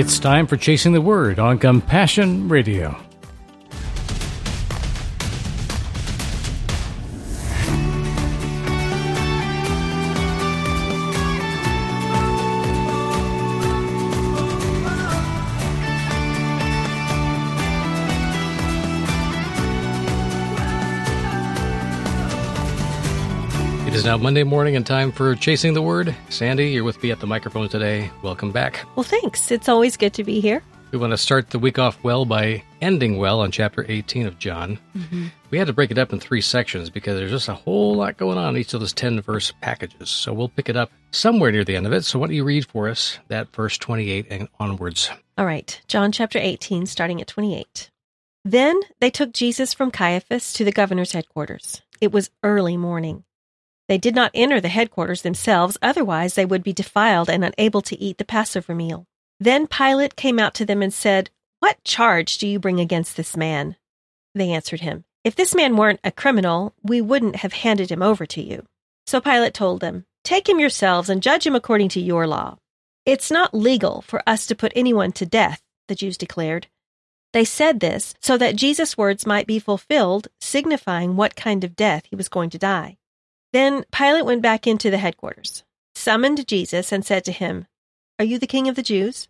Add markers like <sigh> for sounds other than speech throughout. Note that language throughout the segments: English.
It's time for Chasing the Word on Compassion Radio. Now Monday morning and time for Chasing the Word. Sandy, you're with me at the microphone today. Welcome back. Well, thanks. It's always good to be here. We want to start the week off well by ending well on chapter 18 of John. Mm-hmm. We had to break it up in three sections because there's just a whole lot going on in each of those 10 verse packages. So we'll pick it up somewhere near the end of it. So why don't you read for us that verse 28 and onwards? All right. John chapter 18, starting at 28. Then they took Jesus from Caiaphas to the governor's headquarters. It was early morning. They did not enter the headquarters themselves, otherwise, they would be defiled and unable to eat the Passover meal. Then Pilate came out to them and said, What charge do you bring against this man? They answered him, If this man weren't a criminal, we wouldn't have handed him over to you. So Pilate told them, Take him yourselves and judge him according to your law. It's not legal for us to put anyone to death, the Jews declared. They said this so that Jesus' words might be fulfilled, signifying what kind of death he was going to die. Then Pilate went back into the headquarters, summoned Jesus, and said to him, Are you the king of the Jews?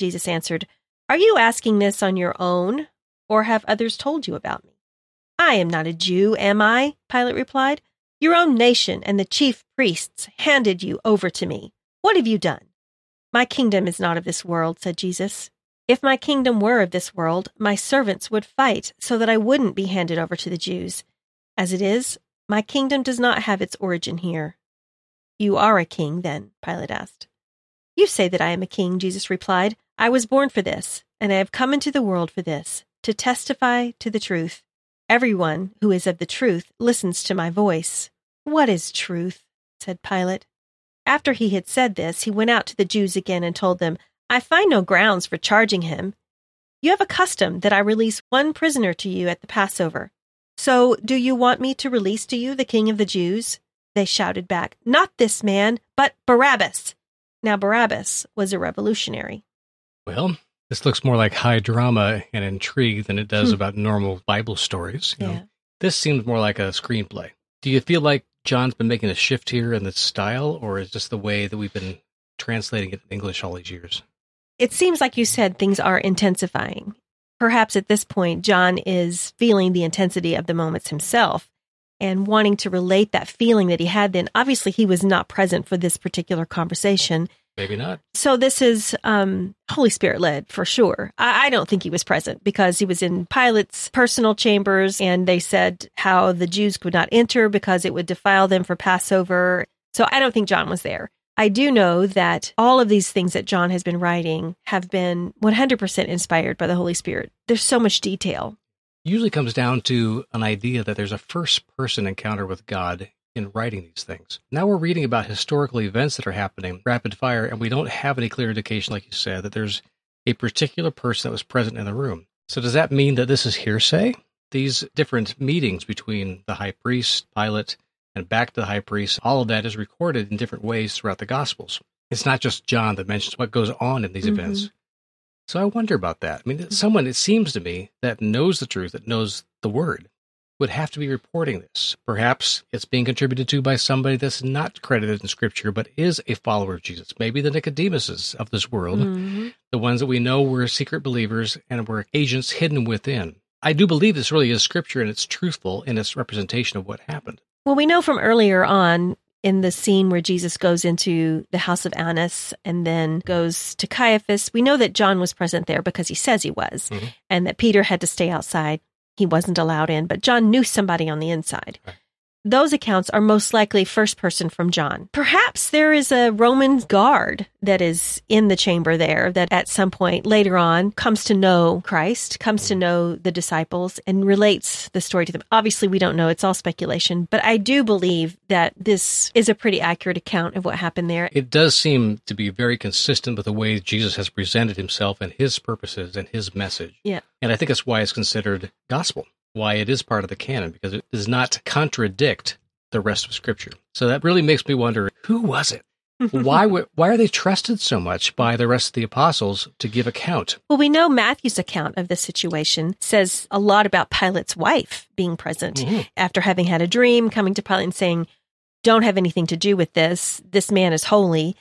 Jesus answered, Are you asking this on your own, or have others told you about me? I am not a Jew, am I? Pilate replied. Your own nation and the chief priests handed you over to me. What have you done? My kingdom is not of this world, said Jesus. If my kingdom were of this world, my servants would fight so that I wouldn't be handed over to the Jews. As it is, my kingdom does not have its origin here. You are a king, then? Pilate asked. You say that I am a king, Jesus replied. I was born for this, and I have come into the world for this, to testify to the truth. Everyone who is of the truth listens to my voice. What is truth? said Pilate. After he had said this, he went out to the Jews again and told them, I find no grounds for charging him. You have a custom that I release one prisoner to you at the Passover. So, do you want me to release to you the king of the Jews? They shouted back, Not this man, but Barabbas. Now, Barabbas was a revolutionary. Well, this looks more like high drama and intrigue than it does Hmm. about normal Bible stories. you know. Yeah. This seems more like a screenplay. Do you feel like John's been making a shift here in the style, or is just the way that we've been translating it in English all these years? It seems like you said things are intensifying. Perhaps at this point, John is feeling the intensity of the moments himself and wanting to relate that feeling that he had then. Obviously, he was not present for this particular conversation. Maybe not. So this is um, Holy Spirit led for sure. I, I don't think he was present because he was in Pilate's personal chambers, and they said how the Jews could not enter because it would defile them for Passover. So I don't think John was there. I do know that all of these things that John has been writing have been 100% inspired by the Holy Spirit. There's so much detail. Usually comes down to an idea that there's a first person encounter with God in writing these things. Now we're reading about historical events that are happening rapid fire, and we don't have any clear indication, like you said, that there's a particular person that was present in the room. So does that mean that this is hearsay? These different meetings between the high priest, Pilate, and back to the high priest, all of that is recorded in different ways throughout the Gospels. It's not just John that mentions what goes on in these Mhm. events. So I wonder about that. I mean, someone, it seems to me, that knows the truth, that knows the word, would have to be reporting this. Perhaps it's being contributed to by somebody that's not credited in Scripture, but is a follower of Jesus. Maybe the Nicodemuses of this world, Mhm. the ones that we know were secret believers and were agents hidden within. I do believe this really is Scripture and it's truthful in its representation of what happened. Well, we know from earlier on in the scene where Jesus goes into the house of Annas and then goes to Caiaphas, we know that John was present there because he says he was, Mhm. and that Peter had to stay outside. He wasn't allowed in, but John knew somebody on the inside. Right. Those accounts are most likely first person from John. Perhaps there is a Roman guard that is in the chamber there that at some point later on comes to know Christ, comes to know the disciples, and relates the story to them. Obviously, we don't know, it's all speculation, but I do believe that this is a pretty accurate account of what happened there. It does seem to be very consistent with the way Jesus has presented himself and his purposes and his message. Yeah. And I think that's why it's considered gospel, why it is part of the canon, because it does not contradict the rest of Scripture. So that really makes me wonder who was it? <laughs> why why are they trusted so much by the rest of the apostles to give account? Well, we know Matthew's account of the situation says a lot about Pilate's wife being present Mhm. after having had a dream, coming to Pilate and saying, Don't have anything to do with this. This man is holy.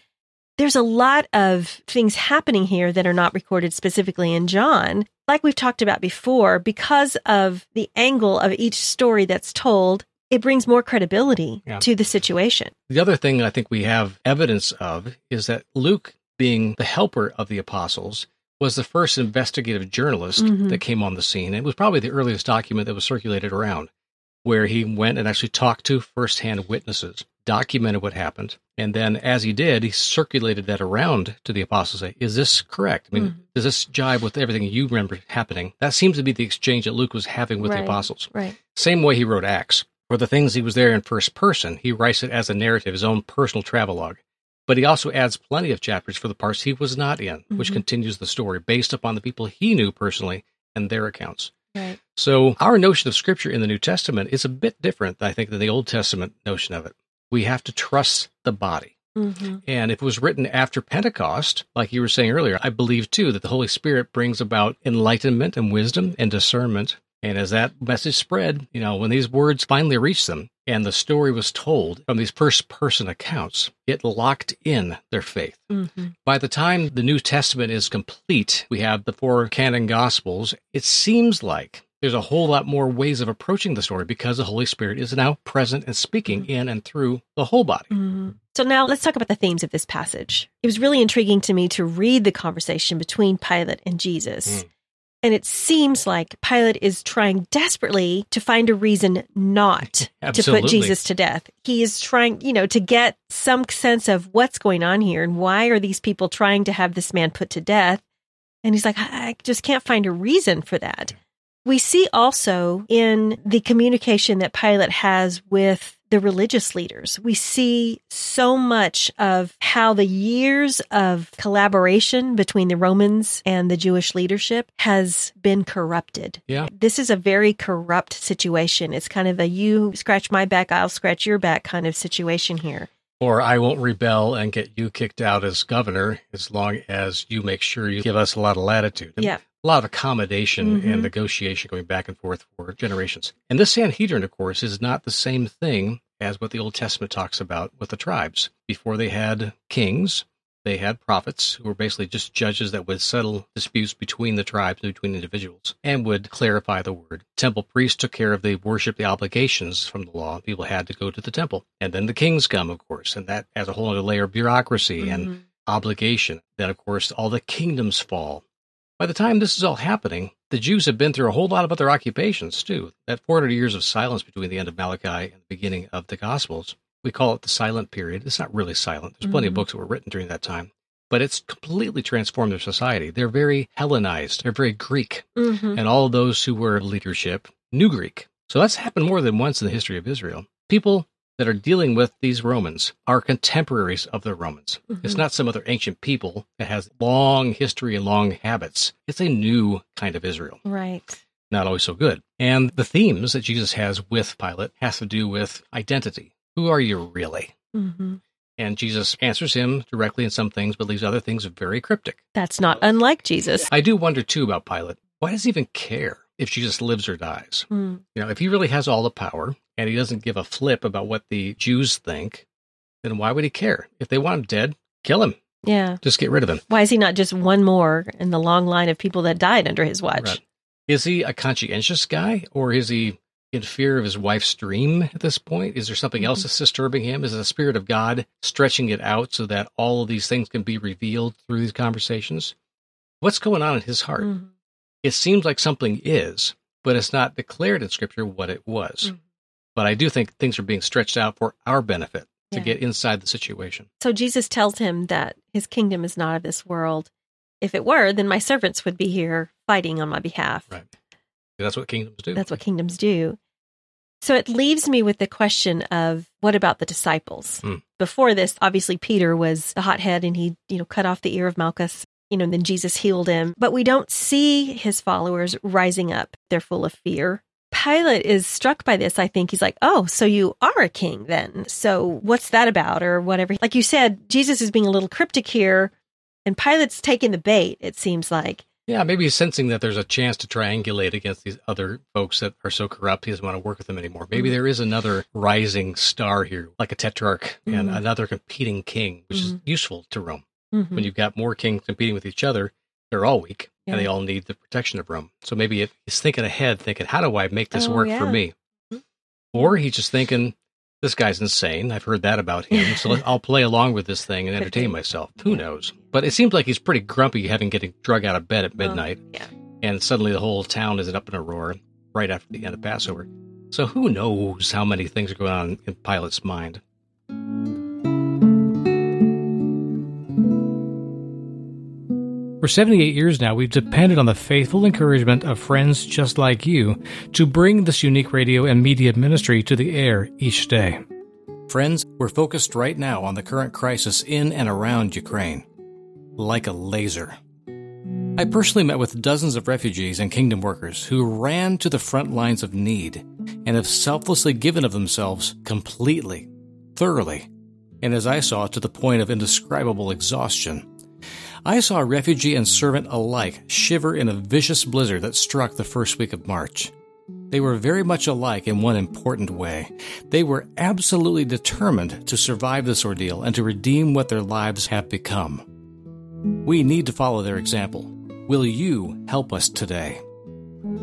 There's a lot of things happening here that are not recorded specifically in John. Like we've talked about before, because of the angle of each story that's told, it brings more credibility Yeah. to the situation. The other thing I think we have evidence of is that Luke, being the helper of the apostles, was the first investigative journalist Mhm. that came on the scene. It was probably the earliest document that was circulated around, where he went and actually talked to firsthand witnesses, documented what happened, and then as he did, he circulated that around to the apostles. Say, is this correct? I mean, Mhm. does this jive with everything you remember happening? That seems to be the exchange that Luke was having with Right. the apostles. Right. Same way he wrote Acts. For the things he was there in first person, he writes it as a narrative, his own personal travelogue. But he also adds plenty of chapters for the parts he was not in, which Mhm. continues the story based upon the people he knew personally and their accounts. Right. So our notion of scripture in the New Testament is a bit different, I think, than the Old Testament notion of it. We have to trust the body. hmm And if it was written after Pentecost, like you were saying earlier, I believe too that the Holy Spirit brings about enlightenment and wisdom and discernment. And as that message spread, you know, when these words finally reached them and the story was told from these first person accounts, it locked in their faith. hmm By the time the New Testament is complete, we have the four canon gospels. It seems like there's a whole lot more ways of approaching the story because the Holy Spirit is now present and speaking in and through the whole body. Mhm. So now let's talk about the themes of this passage. It was really intriguing to me to read the conversation between Pilate and Jesus. Mm. And it seems like Pilate is trying desperately to find a reason not to put Jesus to death. He is trying, you know, to get some sense of what's going on here and why are these people trying to have this man put to death. And he's like, I just can't find a reason for that. We see also in the communication that Pilate has with the religious leaders, we see so much of how the years of collaboration between the Romans and the Jewish leadership has been corrupted. Yeah. This is a very corrupt situation. It's kind of a you scratch my back, I'll scratch your back kind of situation here. Or I won't rebel and get you kicked out as governor as long as you make sure you give us a lot of latitude. And Yeah. A lot of accommodation Mhm. and negotiation going back and forth for generations. And this Sanhedrin, of course, is not the same thing as what the Old Testament talks about with the tribes. Before they had kings, they had prophets who were basically just judges that would settle disputes between the tribes, between individuals, and would clarify the word. Temple priests took care of the worship, the obligations from the law. People had to go to the temple. And then the kings come, of course, and that adds a whole other layer of bureaucracy and Mhm. obligation. Then, of course, all the kingdoms fall. By the time this is all happening, the Jews have been through a whole lot of other occupations too. That 400 years of silence between the end of Malachi and the beginning of the Gospels, we call it the silent period. It's not really silent. There's plenty of Mhm. books that were written during that time, but it's completely transformed their society. They're very Hellenized. They're very Greek, Mhm. and all those who were leadership knew Greek. So that's happened more than once in the history of Israel. People that are dealing with these Romans are contemporaries of the Romans. It's Mhm. not some other ancient people that has long history and long habits. It's a new kind of Israel, Right. not always so good. And the themes that Jesus has with Pilate has to do with identity. Who are you really? hmm And Jesus answers him directly in some things, but leaves other things very cryptic. That's not unlike Jesus. I do wonder too about Pilate. Why does he even care if she just lives or dies? Mm. You know, if he really has all the power and he doesn't give a flip about what the Jews think, then why would he care? If they want him dead, kill him. Yeah. Just get rid of him. Why is he not just one more in the long line of people that died under his watch? Right. Is he a conscientious guy or is he in fear of his wife's dream at this point? Is there something else that's disturbing him? Is the Spirit of God stretching it out so that all of these things can be revealed through these conversations? What's going on in his heart? Mhm. It seems like something is, but it's not declared in Scripture what it was. Mhm. But I do think things are being stretched out for our benefit to Yeah. get inside the situation. So Jesus tells him that his kingdom is not of this world. If it were, then my servants would be here fighting on my behalf. Right. That's what kingdoms do. That's what kingdoms do. So it leaves me with the question of what about the disciples? Hmm. Before this, obviously Peter was the hothead and he, you know, cut off the ear of Malchus, you know, then Jesus healed him. But we don't see his followers rising up. They're full of fear. Pilate is struck by this, I think he's like, oh, so you are a king then. So what's that about? Or whatever. Like you said, Jesus is being a little cryptic here, and Pilate's taking the bait, it seems like. Yeah, maybe he's sensing that there's a chance to triangulate against these other folks that are so corrupt he doesn't want to work with them anymore. Maybe mm-hmm. there is another rising star here, like a tetrarch mm-hmm. and another competing king, which mm-hmm. is useful to Rome. Mm-hmm. When you've got more kings competing with each other, they're all weak yeah. and they all need the protection of Rome. So maybe he's thinking ahead, thinking, how do I make this oh, work yeah. for me? Mm-hmm. Or he's just thinking, this guy's insane. I've heard that about him. So I'll play along with this thing and <laughs> entertain myself. Who knows? But it seems like he's pretty grumpy having getting drug out of bed at midnight. yeah. And suddenly the whole town is up in a roar right after the end of Passover. So who knows how many things are going on in Pilate's mind? For 78 years now, we've depended on the faithful encouragement of friends just like you to bring this unique radio and media ministry to the air each day. Friends, we're focused right now on the current crisis in and around Ukraine. Like a laser. I personally met with dozens of refugees and kingdom workers who ran to the front lines of need and have selflessly given of themselves completely, thoroughly, and as I saw, to the point of indescribable exhaustion. I saw refugee and servant alike shiver in a vicious blizzard that struck the first week of March. They were very much alike in one important way. They were absolutely determined to survive this ordeal and to redeem what their lives have become. We need to follow their example. Will you help us today?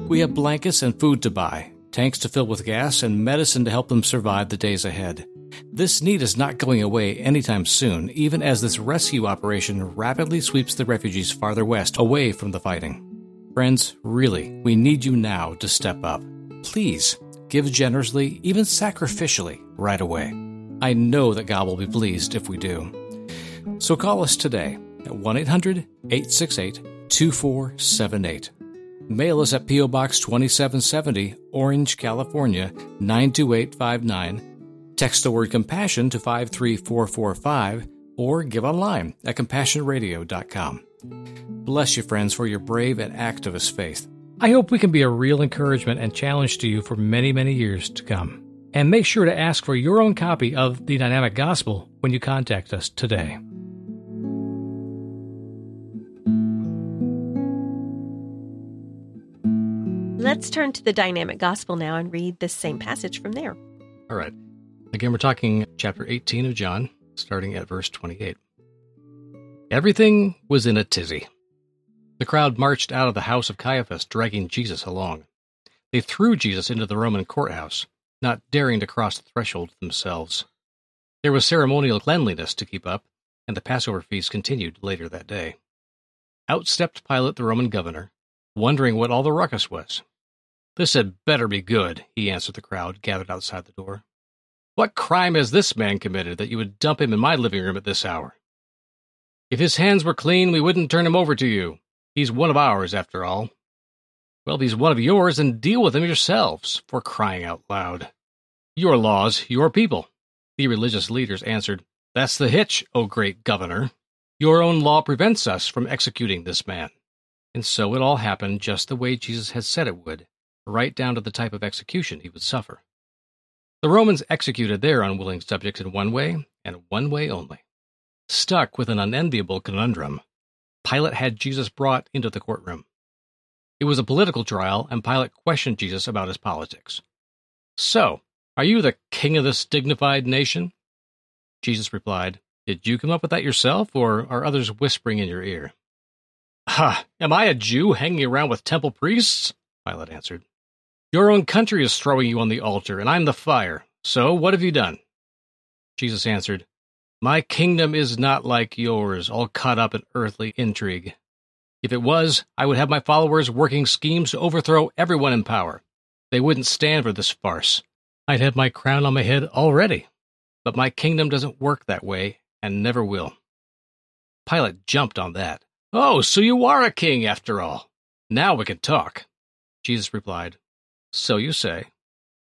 We have blankets and food to buy, tanks to fill with gas, and medicine to help them survive the days ahead. This need is not going away anytime soon, even as this rescue operation rapidly sweeps the refugees farther west away from the fighting. Friends, really, we need you now to step up. Please, give generously, even sacrificially, right away. I know that God will be pleased if we do. So call us today at 1 800 868 2478. Mail us at P.O. Box 2770, Orange, California 92859 Text the word compassion to 53445 or give online at compassionradio.com. Bless you, friends, for your brave and activist faith. I hope we can be a real encouragement and challenge to you for many, many years to come. And make sure to ask for your own copy of the Dynamic Gospel when you contact us today. Let's turn to the Dynamic Gospel now and read this same passage from there. All right. Again, we're talking chapter 18 of John, starting at verse 28. Everything was in a tizzy. The crowd marched out of the house of Caiaphas, dragging Jesus along. They threw Jesus into the Roman courthouse, not daring to cross the threshold themselves. There was ceremonial cleanliness to keep up, and the Passover feast continued later that day. Out stepped Pilate the Roman governor, wondering what all the ruckus was. This had better be good, he answered the crowd gathered outside the door. What crime has this man committed that you would dump him in my living room at this hour? If his hands were clean, we wouldn't turn him over to you. He's one of ours, after all. Well, if he's one of yours, then deal with him yourselves, for crying out loud. Your laws, your people. The religious leaders answered, That's the hitch, O great governor. Your own law prevents us from executing this man. And so it all happened just the way Jesus had said it would, right down to the type of execution he would suffer. The Romans executed their unwilling subjects in one way, and one way only. Stuck with an unenviable conundrum, Pilate had Jesus brought into the courtroom. It was a political trial, and Pilate questioned Jesus about his politics. So, are you the king of this dignified nation? Jesus replied, Did you come up with that yourself, or are others whispering in your ear? Ha! Am I a Jew hanging around with temple priests? Pilate answered. Your own country is throwing you on the altar, and I'm the fire. So what have you done? Jesus answered, My kingdom is not like yours, all caught up in earthly intrigue. If it was, I would have my followers working schemes to overthrow everyone in power. They wouldn't stand for this farce. I'd have my crown on my head already. But my kingdom doesn't work that way, and never will. Pilate jumped on that. Oh, so you are a king after all. Now we can talk. Jesus replied, so you say.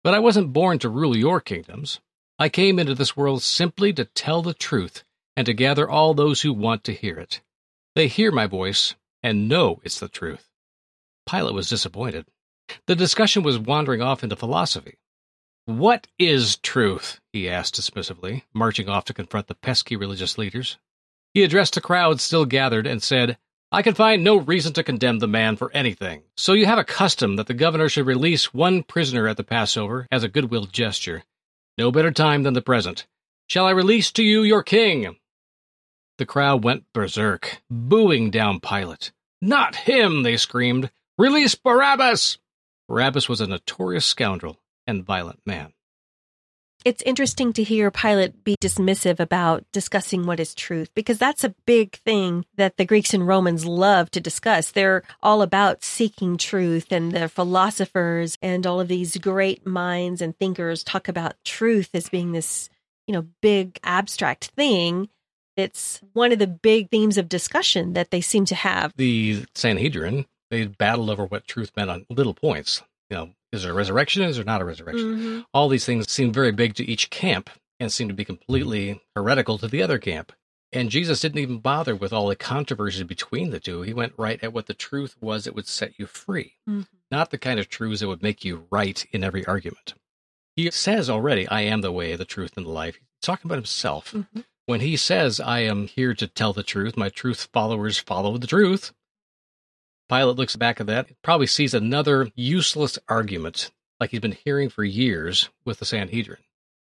But I wasn't born to rule your kingdoms. I came into this world simply to tell the truth and to gather all those who want to hear it. They hear my voice and know it's the truth. Pilate was disappointed. The discussion was wandering off into philosophy. What is truth? he asked dismissively, marching off to confront the pesky religious leaders. He addressed the crowd still gathered and said, I can find no reason to condemn the man for anything. So you have a custom that the governor should release one prisoner at the Passover as a goodwill gesture. No better time than the present. Shall I release to you your king? The crowd went berserk, booing down Pilate. Not him, they screamed. Release Barabbas! Barabbas was a notorious scoundrel and violent man. It's interesting to hear Pilate be dismissive about discussing what is truth because that's a big thing that the Greeks and Romans love to discuss. They're all about seeking truth, and the philosophers and all of these great minds and thinkers talk about truth as being this, you know, big abstract thing. It's one of the big themes of discussion that they seem to have. The Sanhedrin, they battled over what truth meant on little points. You know, is there a resurrection? Is there not a resurrection? Mm-hmm. All these things seem very big to each camp and seem to be completely heretical to the other camp. And Jesus didn't even bother with all the controversy between the two. He went right at what the truth was that would set you free, Mm-hmm. not the kind of truths that would make you right in every argument. He says already, I am the way, the truth, and the life. He's talking about himself. Mm-hmm. When he says, I am here to tell the truth, my truth followers follow the truth, Pilate looks back at that, probably sees another useless argument like he's been hearing for years with the Sanhedrin.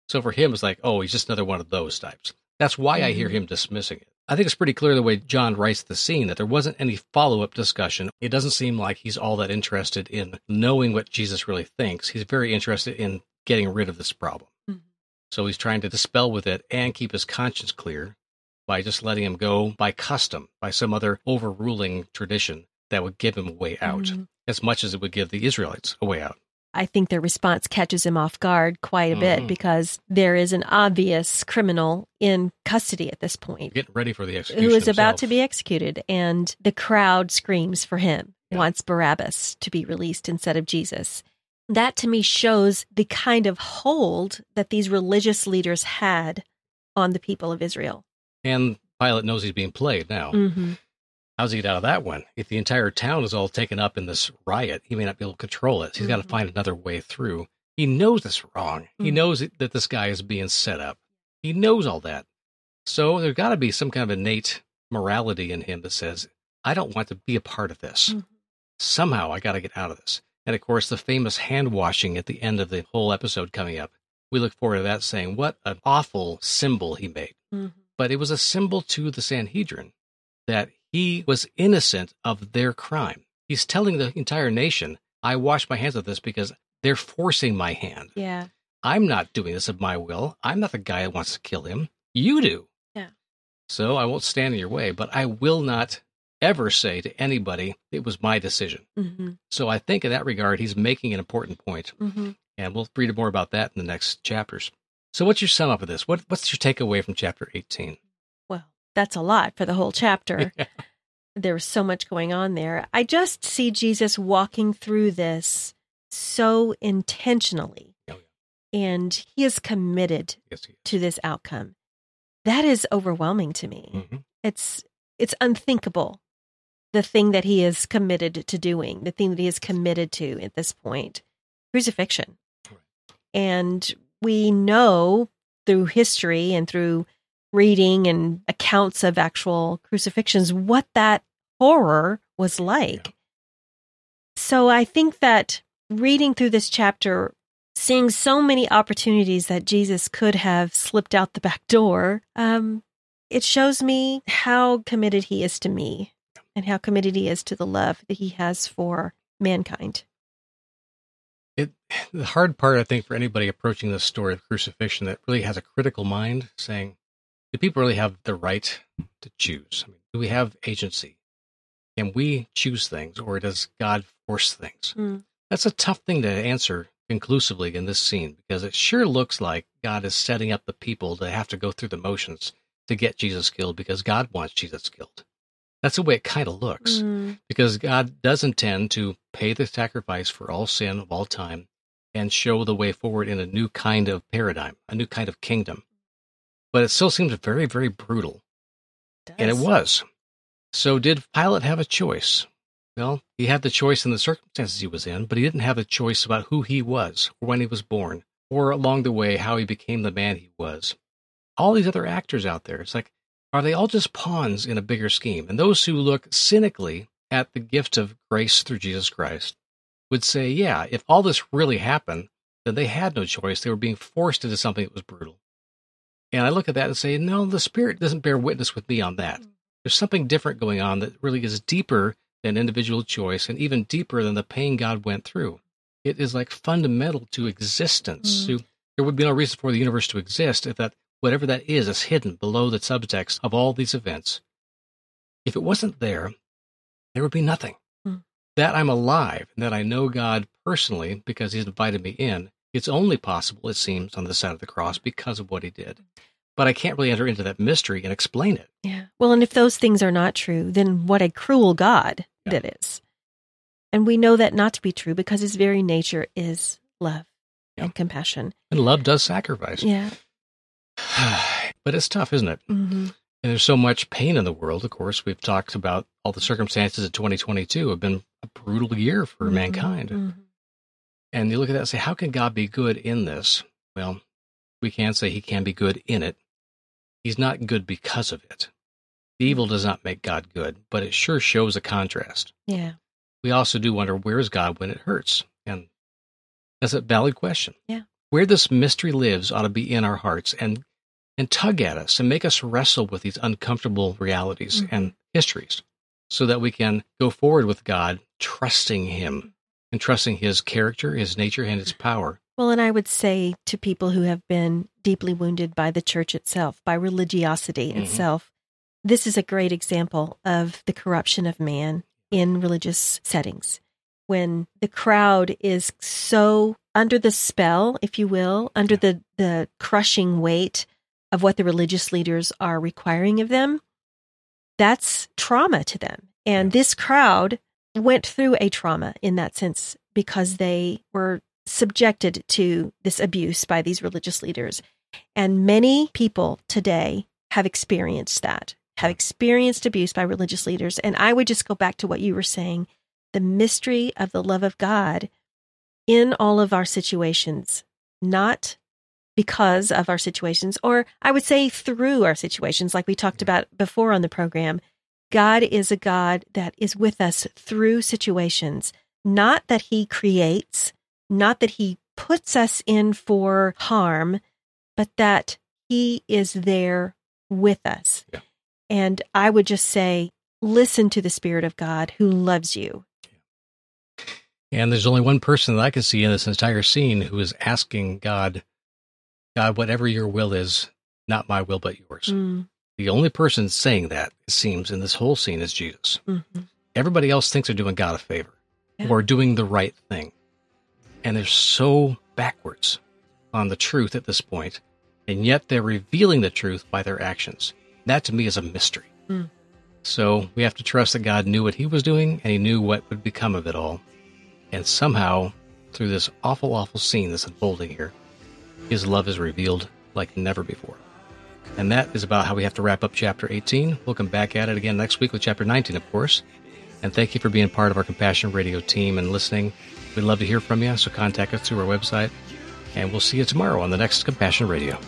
So for him, it's like, oh, he's just another one of those types. That's why I hear him dismissing it. I think it's pretty clear the way John writes the scene that there wasn't any follow up discussion. It doesn't seem like he's all that interested in knowing what Jesus really thinks. He's very interested in getting rid of this problem. Mhm. So he's trying to dispel with it and keep his conscience clear by just letting him go by custom, by some other overruling tradition that would give him a way out, Mhm. as much as it would give the Israelites a way out. I think their response catches him off guard quite a bit Mhm. because there is an obvious criminal in custody at this point Getting ready for the execution. who is about to be executed, and the crowd screams for him, Yeah. wants Barabbas to be released instead of Jesus. That to me shows the kind of hold that these religious leaders had on the people of Israel. And Pilate knows he's being played now. Mm-hmm. How's he get out of that one? If the entire town is all taken up in this riot, he may not be able to control it. He's got to find another way through. He knows it's wrong. He Mhm. knows that this guy is being set up. He knows all that. So there's got to be some kind of innate morality in him that says, I don't want to be a part of this. Mhm. Somehow I got to get out of this. And of course, the famous hand washing at the end of the whole episode coming up. We look forward to that saying, what an awful symbol he made Mm-hmm. but it was a symbol to the Sanhedrin that he was innocent of their crime. He's telling the entire nation, I wash my hands of this because they're forcing my hand. Yeah. I'm not doing this of my will. I'm not the guy that wants to kill him. You do. Yeah. So I won't stand in your way, but I will not ever say to anybody, it was my decision. Mm-hmm. So I think in that regard, he's making an important point, Mm-hmm. and we'll read more about that in the next chapters. So what's your sum up of this? What, what's your takeaway from chapter 18? That's a lot for the whole chapter. <laughs> there was so much going on there. I just see Jesus walking through this so intentionally. Oh, And he is committed Yes, he is. to this outcome. That is overwhelming to me. Mhm. It's it's unthinkable the thing that he is committed to doing, the thing that he is committed to at this point. Crucifixion. Right. And we know through history and through reading and accounts of actual crucifixions what that horror was like. So I think that reading through this chapter, seeing so many opportunities that Jesus could have slipped out the back door, um, it shows me how committed he is to me and how committed he is to the love that he has for mankind. It the hard part, I think, for anybody approaching this story of crucifixion that really has a critical mind, saying, "Do people really have the right to choose? I mean, do we have agency? Can we choose things, or does God force things?" Mm. That's a tough thing to answer conclusively in this scene because it sure looks like God is setting up the people to have to go through the motions to get Jesus killed because God wants Jesus killed. That's the way it kind of looks Mm. because God does intend to pay the sacrifice for all sin of all time and show the way forward in a new kind of paradigm, a new kind of kingdom. But it still seems very, very brutal. And it was. So, did Pilate have a choice? Well, he had the choice in the circumstances he was in, but he didn't have a choice about who he was, or when he was born, or along the way how he became the man he was. All these other actors out there, it's like, are they all just pawns in a bigger scheme? And those who look cynically at the gift of grace through Jesus Christ would say, yeah, if all this really happened, then they had no choice. They were being forced into something that was brutal. And I look at that and say, no, the Spirit doesn't bear witness with me on that. There's something different going on that really is deeper than individual choice and even deeper than the pain God went through. It is like fundamental to existence. Mm. So there would be no reason for the universe to exist if that whatever that is is hidden below the subtext of all these events. If it wasn't there, there would be nothing. Mm. That I'm alive and that I know God personally because He's invited me in, it's only possible, it seems, on the side of the cross because of what He did. But I can't really enter into that mystery and explain it. Yeah. Well, and if those things are not true, then what a cruel God yeah. that is. And we know that not to be true because His very nature is love yeah. and compassion. And love does sacrifice. Yeah. <sighs> but it's tough, isn't it? Mm-hmm. And there's so much pain in the world. Of course, we've talked about all the circumstances of 2022 have been a brutal year for mm-hmm. mankind. Mm-hmm. And you look at that and say, how can God be good in this? Well, we can say he can be good in it. He's not good because of it. The evil does not make God good, but it sure shows a contrast. Yeah. We also do wonder where is God when it hurts? And that's a valid question. Yeah. Where this mystery lives ought to be in our hearts and and tug at us and make us wrestle with these uncomfortable realities mm-hmm. and histories so that we can go forward with God, trusting Him and trusting His character, His nature, and His power. Well, and I would say to people who have been deeply wounded by the church itself, by religiosity mm-hmm. itself, this is a great example of the corruption of man in religious settings. When the crowd is so under the spell, if you will, under the, the crushing weight of what the religious leaders are requiring of them, that's trauma to them. And this crowd went through a trauma in that sense because they were subjected to this abuse by these religious leaders. And many people today have experienced that, have experienced abuse by religious leaders. And I would just go back to what you were saying the mystery of the love of God in all of our situations, not because of our situations, or I would say through our situations, like we talked about before on the program. God is a God that is with us through situations, not that He creates, not that He puts us in for harm, but that He is there with us. Yeah. And I would just say, listen to the Spirit of God who loves you. And there's only one person that I can see in this entire scene who is asking God God, whatever your will is, not my will, but yours. Mm. The only person saying that, it seems, in this whole scene is Jesus. Mm-hmm. Everybody else thinks they're doing God a favor yeah. or doing the right thing. And they're so backwards on the truth at this point, and yet they're revealing the truth by their actions. That to me is a mystery. Mm. So we have to trust that God knew what he was doing and he knew what would become of it all. And somehow, through this awful, awful scene that's unfolding here, his love is revealed like never before. And that is about how we have to wrap up chapter 18. We'll come back at it again next week with chapter 19, of course. And thank you for being part of our Compassion Radio team and listening. We'd love to hear from you, so contact us through our website. And we'll see you tomorrow on the next Compassion Radio.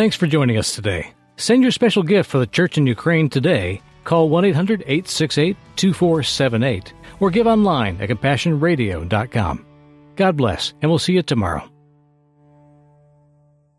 Thanks for joining us today. Send your special gift for the church in Ukraine today. Call 1 800 868 2478 or give online at CompassionRadio.com. God bless, and we'll see you tomorrow.